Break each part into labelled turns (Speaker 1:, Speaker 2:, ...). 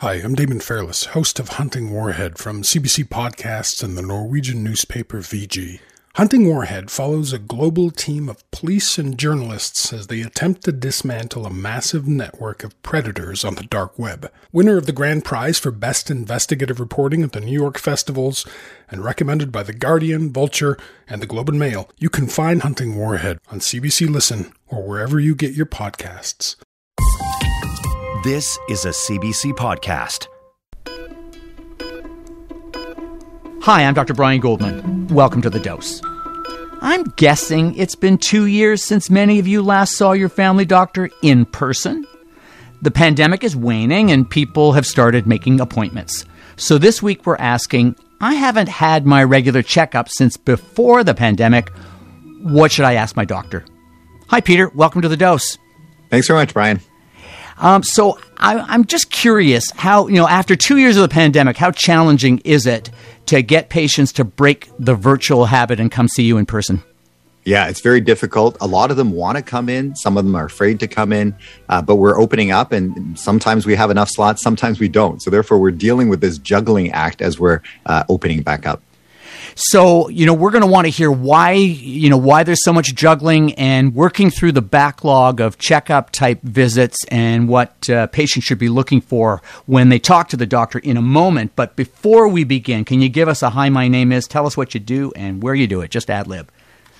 Speaker 1: Hi, I'm Damon Fairless, host of Hunting Warhead from CBC Podcasts and the Norwegian newspaper VG. Hunting Warhead follows a global team of police and journalists as they attempt to dismantle a massive network of predators on the dark web. Winner of the grand prize for best investigative reporting at the New York festivals and recommended by The Guardian, Vulture, and the Globe and Mail, you can find Hunting Warhead on CBC Listen or wherever you get your podcasts.
Speaker 2: This is a CBC podcast.
Speaker 3: Hi, I'm Dr. Brian Goldman. Welcome to The Dose. I'm guessing it's been two years since many of you last saw your family doctor in person. The pandemic is waning and people have started making appointments. So this week we're asking I haven't had my regular checkup since before the pandemic. What should I ask my doctor? Hi, Peter. Welcome to The Dose.
Speaker 4: Thanks very much, Brian.
Speaker 3: Um, so I, am just curious how, you know, after two years of the pandemic, how challenging is it to get patients to break the virtual habit and come see you in person?
Speaker 4: Yeah, it's very difficult. A lot of them want to come in. Some of them are afraid to come in, uh, but we're opening up, and sometimes we have enough slots, sometimes we don't. So therefore, we're dealing with this juggling act as we're uh, opening back up.
Speaker 3: So, you know, we're going to want to hear why, you know, why there's so much juggling and working through the backlog of checkup type visits and what uh, patients should be looking for when they talk to the doctor in a moment. But before we begin, can you give us a hi, my name is, tell us what you do and where you do it? Just ad lib.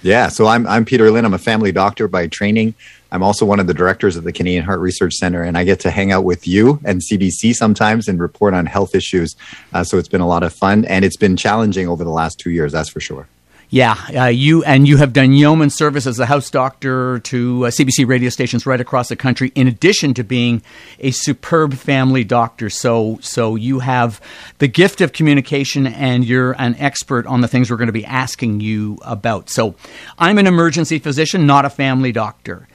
Speaker 4: Yeah, so I'm, I'm Peter Lin. I'm a family doctor by training. I'm also one of the directors of the Canadian Heart Research Center, and I get to hang out with you and CBC sometimes and report on health issues. Uh, so it's been a lot of fun, and it's been challenging over the last two years, that's for sure.
Speaker 3: Yeah, uh, you and you have done yeoman service as a house doctor to uh, CBC radio stations right across the country. In addition to being a superb family doctor, so so you have the gift of communication, and you're an expert on the things we're going to be asking you about. So, I'm an emergency physician, not a family doctor.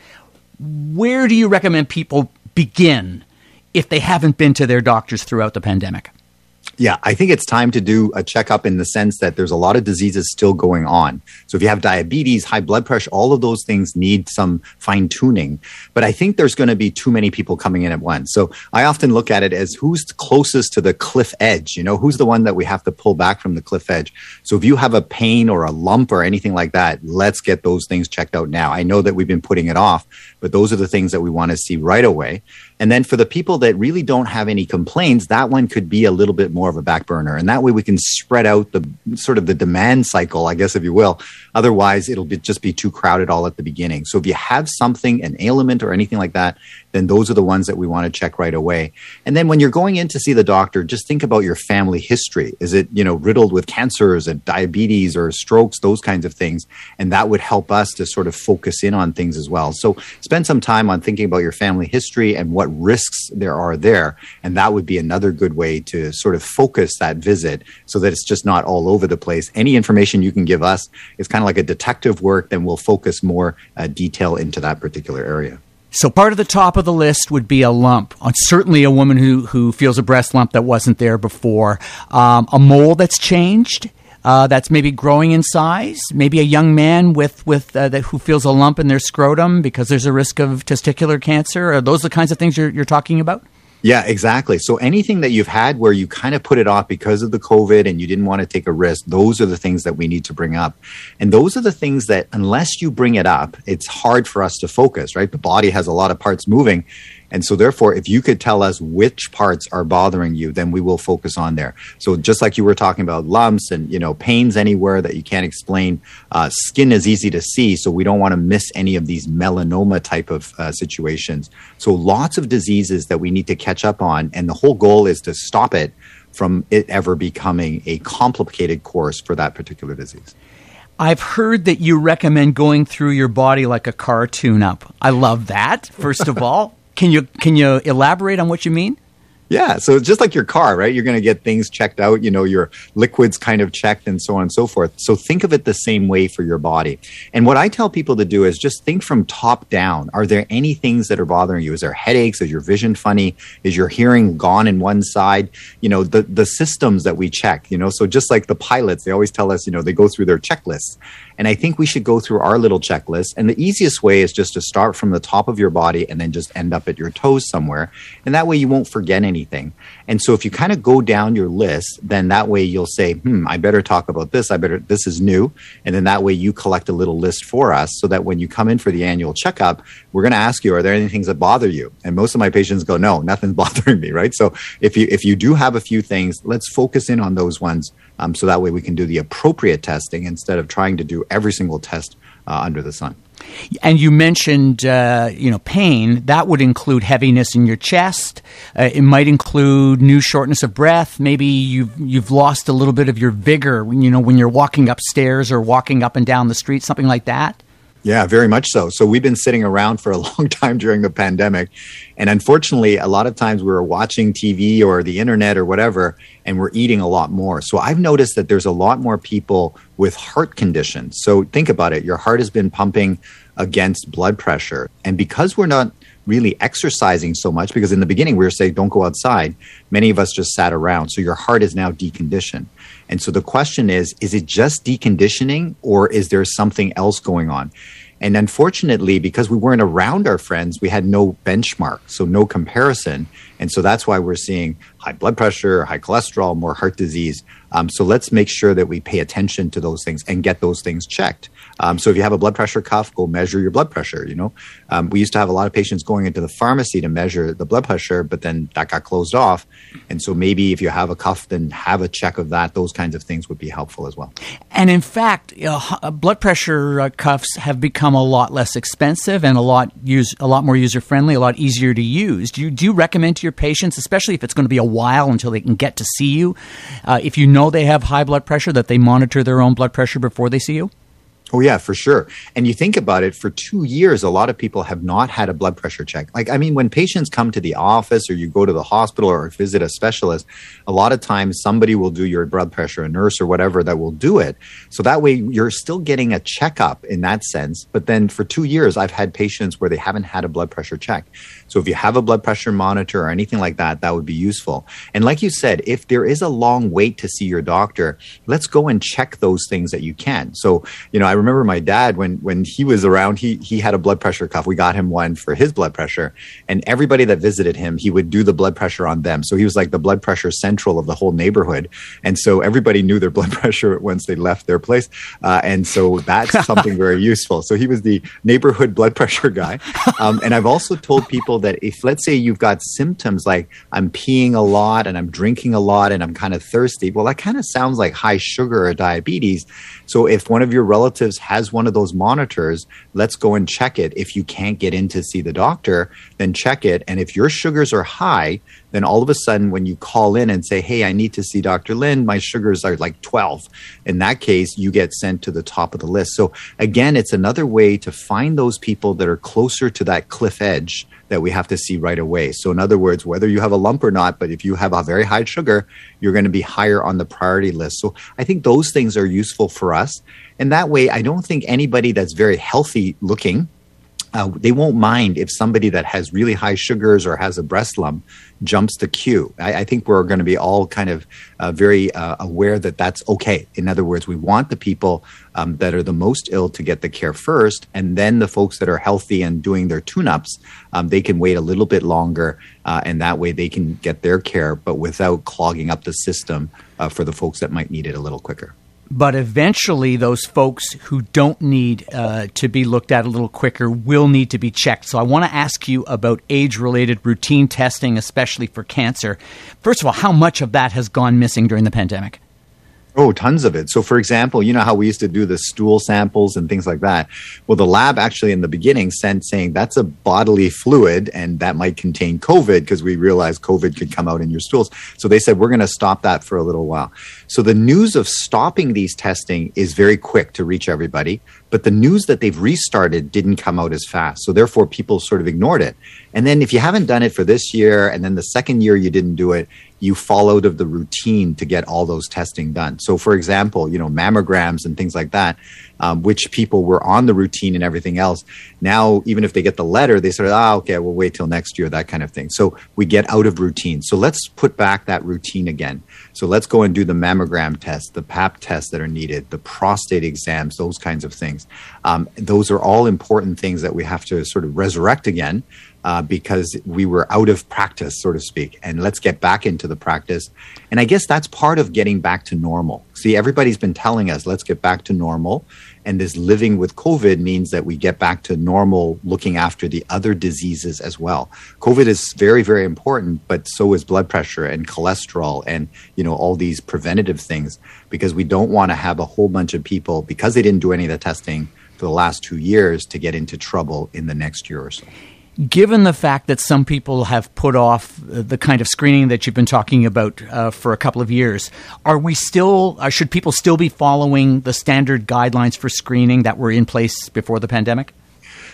Speaker 3: Where do you recommend people begin if they haven't been to their doctors throughout the pandemic?
Speaker 4: Yeah, I think it's time to do a checkup in the sense that there's a lot of diseases still going on. So if you have diabetes, high blood pressure, all of those things need some fine tuning. But I think there's going to be too many people coming in at once. So I often look at it as who's closest to the cliff edge, you know, who's the one that we have to pull back from the cliff edge. So if you have a pain or a lump or anything like that, let's get those things checked out now. I know that we've been putting it off, but those are the things that we want to see right away. And then for the people that really don't have any complaints, that one could be a little bit more of a back burner. And that way we can spread out the sort of the demand cycle, I guess, if you will. Otherwise, it'll be, just be too crowded all at the beginning. So if you have something, an ailment or anything like that, then those are the ones that we want to check right away. And then when you're going in to see the doctor, just think about your family history. Is it, you know, riddled with cancers and diabetes or strokes, those kinds of things? And that would help us to sort of focus in on things as well. So spend some time on thinking about your family history and what risks there are there. And that would be another good way to sort of focus that visit so that it's just not all over the place. Any information you can give us is kind of like a detective work, then we'll focus more uh, detail into that particular area.
Speaker 3: So part of the top of the list would be a lump. Uh, certainly, a woman who who feels a breast lump that wasn't there before, um, a mole that's changed. Uh, that's maybe growing in size. Maybe a young man with with uh, that, who feels a lump in their scrotum because there's a risk of testicular cancer. Are those the kinds of things you're, you're talking about?
Speaker 4: Yeah, exactly. So anything that you've had where you kind of put it off because of the COVID and you didn't want to take a risk, those are the things that we need to bring up. And those are the things that unless you bring it up, it's hard for us to focus, right? The body has a lot of parts moving and so, therefore, if you could tell us which parts are bothering you, then we will focus on there. So, just like you were talking about lumps and you know pains anywhere that you can't explain, uh, skin is easy to see, so we don't want to miss any of these melanoma type of uh, situations. So, lots of diseases that we need to catch up on, and the whole goal is to stop it from it ever becoming a complicated course for that particular disease.
Speaker 3: I've heard that you recommend going through your body like a car tune up. I love that, first of all. Can you can you elaborate on what you mean?
Speaker 4: Yeah, so just like your car, right? You're going to get things checked out, you know, your liquids kind of checked and so on and so forth. So think of it the same way for your body. And what I tell people to do is just think from top down. Are there any things that are bothering you? Is there headaches? Is your vision funny? Is your hearing gone in one side? You know, the the systems that we check, you know, so just like the pilots, they always tell us, you know, they go through their checklists. And I think we should go through our little checklist. And the easiest way is just to start from the top of your body and then just end up at your toes somewhere. And that way you won't forget anything. And so if you kind of go down your list, then that way you'll say, hmm, I better talk about this. I better, this is new. And then that way you collect a little list for us so that when you come in for the annual checkup, we're going to ask you, are there any things that bother you? And most of my patients go, no, nothing's bothering me, right? So if you, if you do have a few things, let's focus in on those ones. Um, so that way we can do the appropriate testing instead of trying to do every single test uh, under the sun.
Speaker 3: And you mentioned, uh, you know, pain. That would include heaviness in your chest. Uh, it might include new shortness of breath. Maybe you've you've lost a little bit of your vigor. You know, when you're walking upstairs or walking up and down the street, something like that.
Speaker 4: Yeah, very much so. So we've been sitting around for a long time during the pandemic. And unfortunately, a lot of times we are watching TV or the internet or whatever, and we're eating a lot more. So I've noticed that there's a lot more people with heart conditions. So think about it your heart has been pumping against blood pressure. And because we're not really exercising so much, because in the beginning we were saying, don't go outside, many of us just sat around. So your heart is now deconditioned. And so the question is is it just deconditioning or is there something else going on? And unfortunately, because we weren't around our friends, we had no benchmark, so no comparison. And so that's why we're seeing high blood pressure, high cholesterol, more heart disease. Um, so let's make sure that we pay attention to those things and get those things checked. Um, so if you have a blood pressure cuff, go measure your blood pressure. You know, um, we used to have a lot of patients going into the pharmacy to measure the blood pressure, but then that got closed off. And so maybe if you have a cuff, then have a check of that. Those kinds of things would be helpful as well.
Speaker 3: And in fact, uh, blood pressure uh, cuffs have become a lot less expensive and a lot use a lot more user friendly, a lot easier to use. Do you do you recommend to your patients, especially if it's going to be a while until they can get to see you, uh, if you know they have high blood pressure, that they monitor their own blood pressure before they see you?
Speaker 4: Oh, yeah, for sure. And you think about it, for two years, a lot of people have not had a blood pressure check. Like, I mean, when patients come to the office or you go to the hospital or visit a specialist, a lot of times somebody will do your blood pressure, a nurse or whatever that will do it. So that way you're still getting a checkup in that sense. But then for two years, I've had patients where they haven't had a blood pressure check. So if you have a blood pressure monitor or anything like that, that would be useful. And like you said, if there is a long wait to see your doctor, let's go and check those things that you can. So, you know, I remember my dad when when he was around, he he had a blood pressure cuff. We got him one for his blood pressure, and everybody that visited him, he would do the blood pressure on them. So he was like the blood pressure central of the whole neighborhood, and so everybody knew their blood pressure once they left their place, uh, and so that's something very useful. So he was the neighborhood blood pressure guy, um, and I've also told people that if let's say you've got symptoms like I'm peeing a lot and I'm drinking a lot and I'm kind of thirsty, well, that kind of sounds like high sugar or diabetes. So if one of your relatives has one of those monitors, let's go and check it. If you can't get in to see the doctor, then check it. And if your sugars are high, then all of a sudden when you call in and say, Hey, I need to see Dr. Lin, my sugars are like 12. In that case, you get sent to the top of the list. So again, it's another way to find those people that are closer to that cliff edge that we have to see right away. So, in other words, whether you have a lump or not, but if you have a very high sugar, you're going to be higher on the priority list. So, I think those things are useful for us. And that way, I don't think anybody that's very healthy looking uh, they won't mind if somebody that has really high sugars or has a breast lump jumps the queue. I, I think we're going to be all kind of uh, very uh, aware that that's okay. In other words, we want the people um, that are the most ill to get the care first, and then the folks that are healthy and doing their tune-ups, um, they can wait a little bit longer, uh, and that way they can get their care, but without clogging up the system uh, for the folks that might need it a little quicker
Speaker 3: but eventually those folks who don't need uh, to be looked at a little quicker will need to be checked. So I want to ask you about age related routine testing, especially for cancer. First of all, how much of that has gone missing during the pandemic?
Speaker 4: Oh, tons of it. So, for example, you know how we used to do the stool samples and things like that? Well, the lab actually in the beginning sent saying that's a bodily fluid and that might contain COVID because we realized COVID could come out in your stools. So they said, we're going to stop that for a little while. So the news of stopping these testing is very quick to reach everybody. But the news that they've restarted didn't come out as fast. So therefore, people sort of ignored it. And then if you haven't done it for this year, and then the second year you didn't do it, you fall out of the routine to get all those testing done. So, for example, you know, mammograms and things like that, um, which people were on the routine and everything else. Now, even if they get the letter, they of, ah, okay, we'll wait till next year, that kind of thing. So we get out of routine. So let's put back that routine again. So let's go and do the mammogram test, the pap tests that are needed, the prostate exams, those kinds of things. Um, those are all important things that we have to sort of resurrect again uh, because we were out of practice, so to speak. And let's get back into the practice. And I guess that's part of getting back to normal. See, everybody's been telling us, let's get back to normal. And this living with COVID means that we get back to normal looking after the other diseases as well. COVID is very, very important, but so is blood pressure and cholesterol and, you know, all these preventative things because we don't want to have a whole bunch of people because they didn't do any of the testing for the last two years to get into trouble in the next year or so
Speaker 3: given the fact that some people have put off the kind of screening that you've been talking about uh, for a couple of years, are we still, uh, should people still be following the standard guidelines for screening that were in place before the pandemic?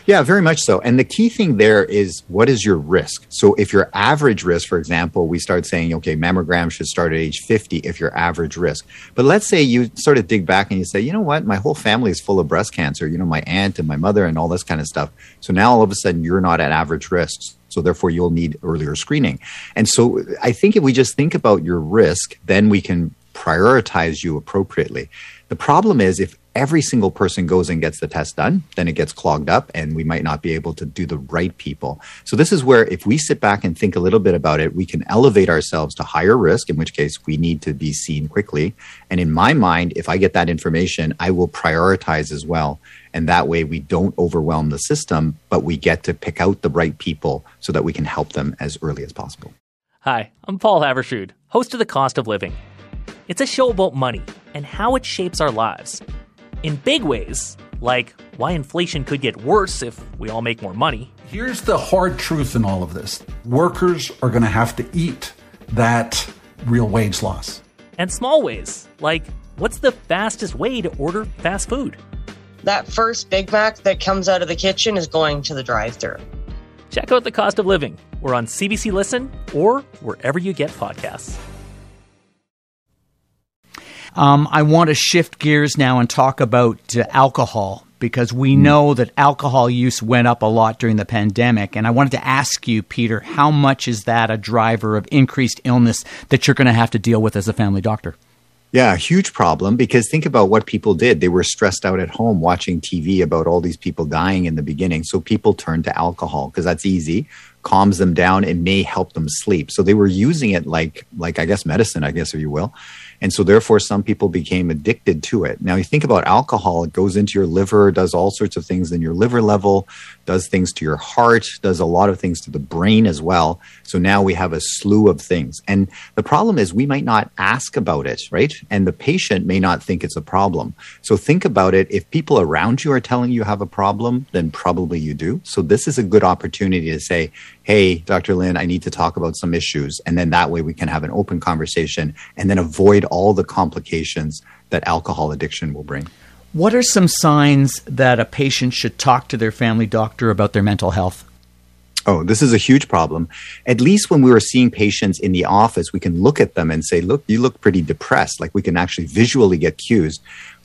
Speaker 4: Yeah, very much so. And the key thing there is what is your risk? So if your average risk, for example, we start saying, okay, mammogram should start at age 50 if your average risk. But let's say you sort of dig back and you say, you know what, my whole family is full of breast cancer, you know, my aunt and my mother and all this kind of stuff. So now all of a sudden you're not at average risk. So therefore you'll need earlier screening. And so I think if we just think about your risk, then we can prioritize you appropriately. The problem is if every single person goes and gets the test done, then it gets clogged up and we might not be able to do the right people. So, this is where if we sit back and think a little bit about it, we can elevate ourselves to higher risk, in which case we need to be seen quickly. And in my mind, if I get that information, I will prioritize as well. And that way we don't overwhelm the system, but we get to pick out the right people so that we can help them as early as possible.
Speaker 5: Hi, I'm Paul Haavardsrud, host of The Cost of Living. It's a show about money and how it shapes our lives in big ways, like why inflation could get worse if we all make more money.
Speaker 6: Here's the hard truth in all of this workers are going to have to eat that real wage loss.
Speaker 5: And small ways, like what's the fastest way to order fast food?
Speaker 7: That first Big Mac that comes out of the kitchen is going to the drive thru.
Speaker 5: Check out The Cost of Living. We're on CBC Listen or wherever you get podcasts.
Speaker 3: Um, I want to shift gears now and talk about uh, alcohol because we mm. know that alcohol use went up a lot during the pandemic. And I wanted to ask you, Peter, how much is that a driver of increased illness that you're going to have to deal with as a family doctor?
Speaker 4: Yeah, huge problem because think about what people did. They were stressed out at home watching TV about all these people dying in the beginning. So people turned to alcohol because that's easy, calms them down, and may help them sleep. So they were using it like, like I guess medicine, I guess if you will. And so, therefore, some people became addicted to it. Now, you think about alcohol, it goes into your liver, does all sorts of things in your liver level, does things to your heart, does a lot of things to the brain as well. So now we have a slew of things. And the problem is, we might not ask about it, right? And the patient may not think it's a problem. So think about it. If people around you are telling you have a problem, then probably you do. So this is a good opportunity to say, hey, Dr. Lin, I need to talk about some issues. And then that way we can have an open conversation and then avoid all the complications that alcohol addiction will bring.
Speaker 3: What are some signs that a patient should talk to their family doctor about their mental health?
Speaker 4: Oh, this is a huge problem. At least when we were seeing patients in the office, we can look at them and say, look, you look pretty depressed. Like we can actually visually get cues.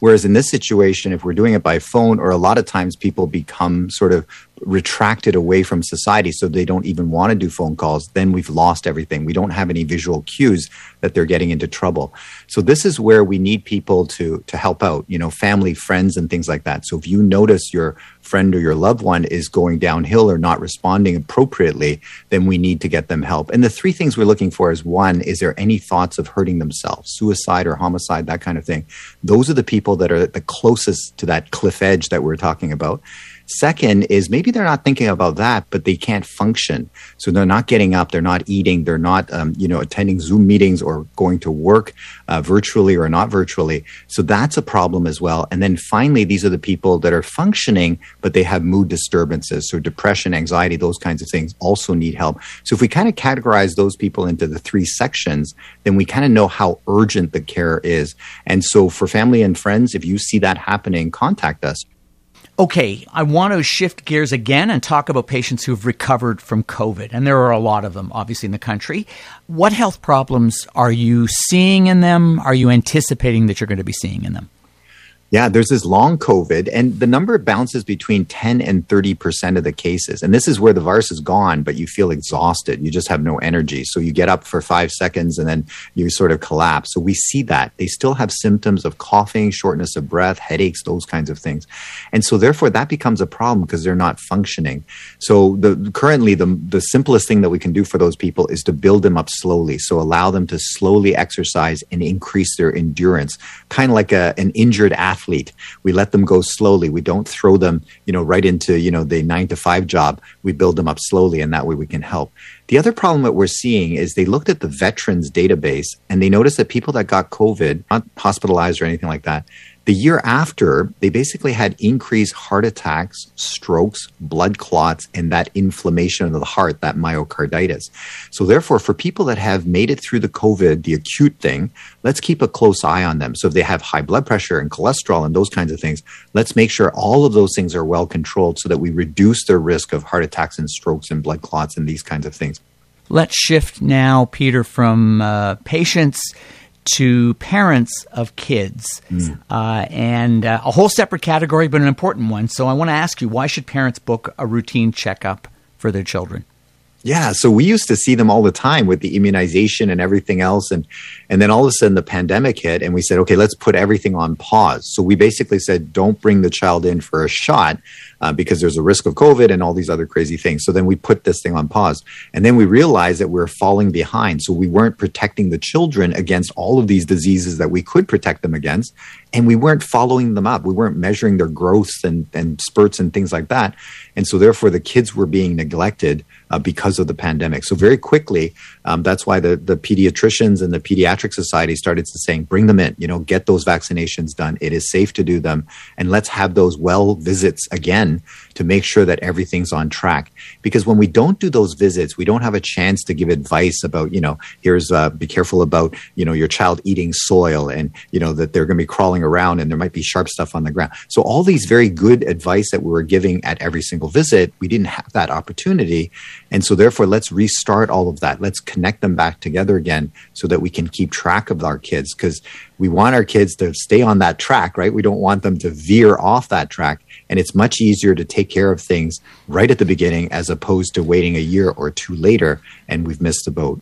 Speaker 4: Whereas in this situation, if we're doing it by phone, or a lot of times people become sort of retracted away from society so they don't even want to do phone calls, then we've lost everything. We don't have any visual cues that they're getting into trouble. So this is where we need people to to help out, you know, family, friends and things like that. So if you notice your friend or your loved one is going downhill or not responding appropriately, then we need to get them help. And the three things we're looking for is one, is there any thoughts of hurting themselves, suicide or homicide, that kind of thing. Those are the people that are the closest to that cliff edge that we're talking about. Second is maybe they're not thinking about that, but they can't function. So they're not getting up, they're not eating, they're not, um, you know, attending Zoom meetings or going to work uh, virtually or not virtually. So that's a problem as well. And then finally, these are the people that are functioning, but they have mood disturbances. So depression, anxiety, those kinds of things also need help. So if we kind of categorize those people into the three sections, then we kind of know how urgent the care is. And so for family and friends, if you see that happening, contact us.
Speaker 3: Okay, I want to shift gears again and talk about patients who've recovered from COVID. And there are a lot of them, obviously, in the country. What health problems are you seeing in them? Are you anticipating that you're going to be seeing in them?
Speaker 4: Yeah, there's this long COVID, and the number bounces between 10 and 30% of the cases. And this is where the virus is gone, but you feel exhausted. You just have no energy. So you get up for five seconds and then you sort of collapse. So we see that. They still have symptoms of coughing, shortness of breath, headaches, those kinds of things. And so therefore that becomes a problem because they're not functioning. So the currently the, the simplest thing that we can do for those people is to build them up slowly. So allow them to slowly exercise and increase their endurance, kind of like a, an injured athlete. We let them go slowly. We don't throw them, you know, right into, you know, the nine to five job. We build them up slowly and that way we can help. The other problem that we're seeing is they looked at the veterans database and they noticed that people that got COVID, not hospitalized or anything like that, the year after, they basically had increased heart attacks, strokes, blood clots, and that inflammation of the heart, that myocarditis. So, therefore, for people that have made it through the COVID, the acute thing, let's keep a close eye on them. So, if they have high blood pressure and cholesterol and those kinds of things, let's make sure all of those things are well controlled so that we reduce their risk of heart attacks and strokes and blood clots and these kinds of things.
Speaker 3: Let's shift now, Peter, from uh, patients to parents of kids, mm. uh, and uh, a whole separate category, but an important one. So I want to ask you, why should parents book a routine checkup for their children?
Speaker 4: Yeah, so we used to see them all the time with the immunization and everything else, and and then all of a sudden the pandemic hit, and we said, okay, let's put everything on pause. So we basically said, don't bring the child in for a shot uh, because there's a risk of COVID and all these other crazy things. So then we put this thing on pause. And then we realized that we are falling behind. So we weren't protecting the children against all of these diseases that we could protect them against. And we weren't following them up. We weren't measuring their growths and, and spurts and things like that. And so therefore the kids were being neglected uh, because of the pandemic. So very quickly, um, that's why the, the pediatricians and the pediatric society started to saying, bring them in, you know, get those vaccinations done. It is safe to do them. And let's have those well visits again to make sure that everything's on track. Because when we don't do those visits, we don't have a chance to give advice about, you know, here's, uh, be careful about, you know, your child eating soil and, you know, that they're going to be crawling around and there might be sharp stuff on the ground. So all these very good advice that we were giving at every single visit, we didn't have that opportunity. And so therefore, let's restart all of that. Let's connect them back together again so that we can keep track of our kids because we want our kids to stay on that track, right? We don't want them to veer off that track. And it's much easier to take care of things right at the beginning as opposed to waiting a year or two later and we've missed the boat.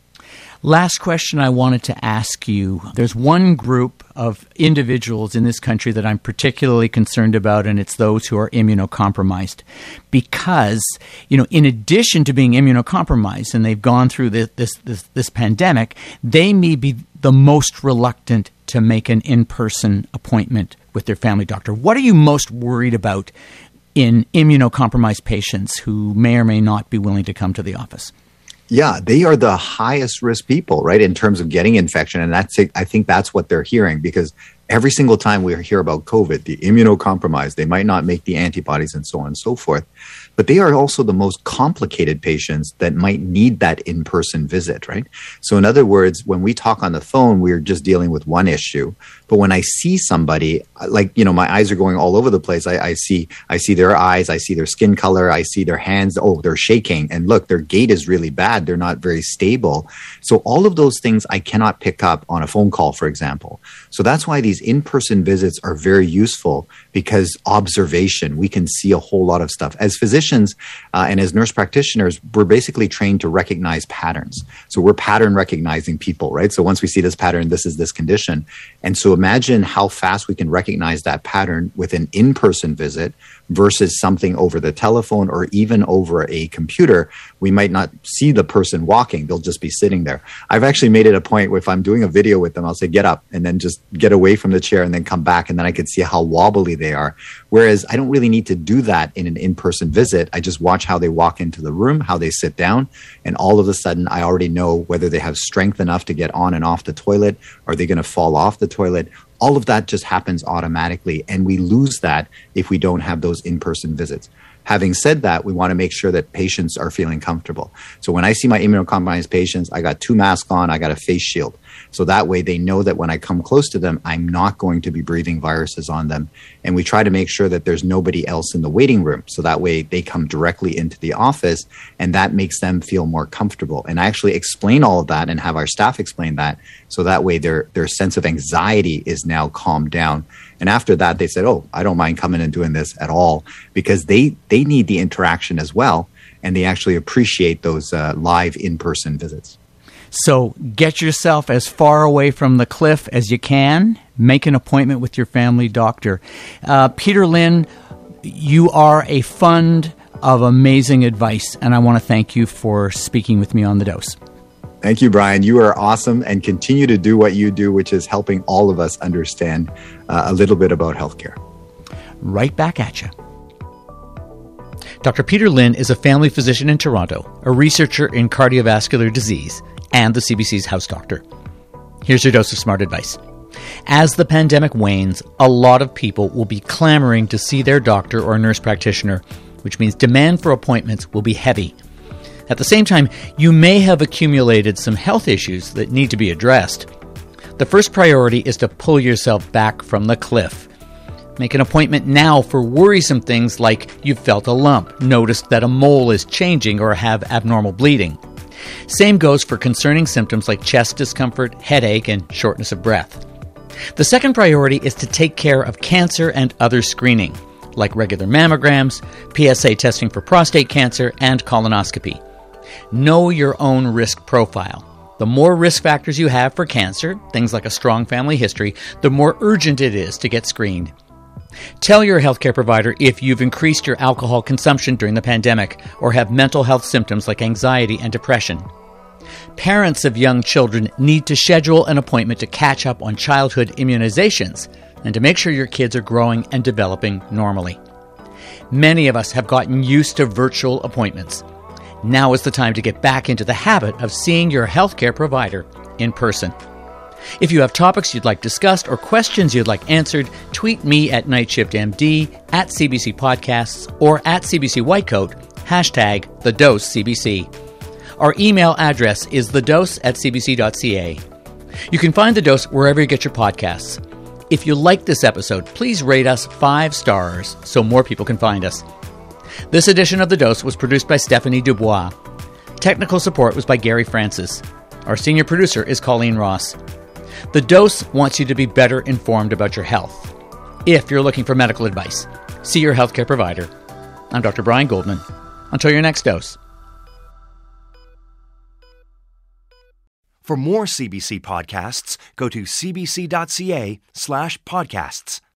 Speaker 3: Last question I wanted to ask you. There's one group of individuals in this country that I'm particularly concerned about, and it's those who are immunocompromised. Because, you know, in addition to being immunocompromised and they've gone through this, this, this, this pandemic, they may be the most reluctant to make an in person appointment with their family doctor. What are you most worried about in immunocompromised patients who may or may not be willing to come to the office?
Speaker 4: Yeah, they are the highest risk people, right, in terms of getting infection. And that's, I think that's what they're hearing because every single time we hear about COVID, the immunocompromised, they might not make the antibodies and so on and so forth but they are also the most complicated patients that might need that in person visit, right? So, in other words, when we talk on the phone, we're just dealing with one issue. But when I see somebody, like, you know, my eyes are going all over the place. I, I see, I see their eyes, I see their skin color, I see their hands. Oh, they're shaking. And look, their gait is really bad. They're not very stable. So, all of those things I cannot pick up on a phone call, for example. So, that's why these in person visits are very useful because observation, we can see a whole lot of stuff. As physicians uh, and as nurse practitioners, we're basically trained to recognize patterns. So we're pattern recognizing people, right? So once we see this pattern, this is this condition. And so imagine how fast we can recognize that pattern with an in person visit versus something over the telephone or even over a computer, we might not see the person walking. They'll just be sitting there. I've actually made it a point if I'm doing a video with them, I'll say, get up and then just get away from the chair and then come back. And then I can see how wobbly they are. Whereas I don't really need to do that in an in person visit. I just watch how they walk into the room, how they sit down. And all of a sudden, I already know whether they have strength enough to get on and off the toilet. Are they going to fall off the toilet? All of that just happens automatically. And we lose that if we don't have those in person visits. Having said that, we want to make sure that patients are feeling comfortable. So when I see my immunocompromised patients, I got two masks on, I got a face shield. So that way they know that when I come close to them, I'm not going to be breathing viruses on them. And we try to make sure that there's nobody else in the waiting room. So that way they come directly into the office and that makes them feel more comfortable. And I actually explain all of that and have our staff explain that. So that way their, their sense of anxiety is now calmed down. And after that, they said, "Oh, I don't mind coming and doing this at all," because they they need the interaction as well, and they actually appreciate those uh, live in person visits.
Speaker 3: So get yourself as far away from the cliff as you can. Make an appointment with your family doctor. Uh, Peter Lin, you are a fund of amazing advice, and I want to thank you for speaking with me on the dose.
Speaker 4: Thank you, Brian. You are awesome and continue to do what you do, which is helping all of us understand uh, a little bit about healthcare.
Speaker 3: Right back at you. Dr. Peter Lin is a family physician in Toronto, a researcher in cardiovascular disease, and the CBC's house doctor. Here's your dose of smart advice. As the pandemic wanes, a lot of people will be clamoring to see their doctor or nurse practitioner, which means demand for appointments will be heavy. At the same time, you may have accumulated some health issues that need to be addressed. The first priority is to pull yourself back from the cliff. Make an appointment now for worrisome things like you've felt a lump, noticed that a mole is changing, or have abnormal bleeding. Same goes for concerning symptoms like chest discomfort, headache, and shortness of breath. The second priority is to take care of cancer and other screening, like regular mammograms, PSA testing for prostate cancer, and colonoscopy. Know your own risk profile. The more risk factors you have for cancer, things like a strong family history, the more urgent it is to get screened. Tell your healthcare provider if you've increased your alcohol consumption during the pandemic or have mental health symptoms like anxiety and depression. Parents of young children need to schedule an appointment to catch up on childhood immunizations and to make sure your kids are growing and developing normally. Many of us have gotten used to virtual appointments. Now is the time to get back into the habit of seeing your healthcare provider in person. If you have topics you'd like discussed or questions you'd like answered, tweet me at NightShiftMD, at CBC Podcasts, or at CBC Whitecoat, hashtag the dose CBC. Our email address is thedose at cbc.ca. You can find the dose wherever you get your podcasts. If you like this episode, please rate us five stars so more people can find us. This edition of The Dose was produced by Stephanie Dubois. Technical support was by Gary Francis. Our senior producer is Colleen Ross. The Dose wants you to be better informed about your health. If you're looking for medical advice, see your healthcare provider. I'm Dr. Brian Goldman. Until your next dose.
Speaker 2: For more CBC podcasts, go to cbc.ca slash podcasts.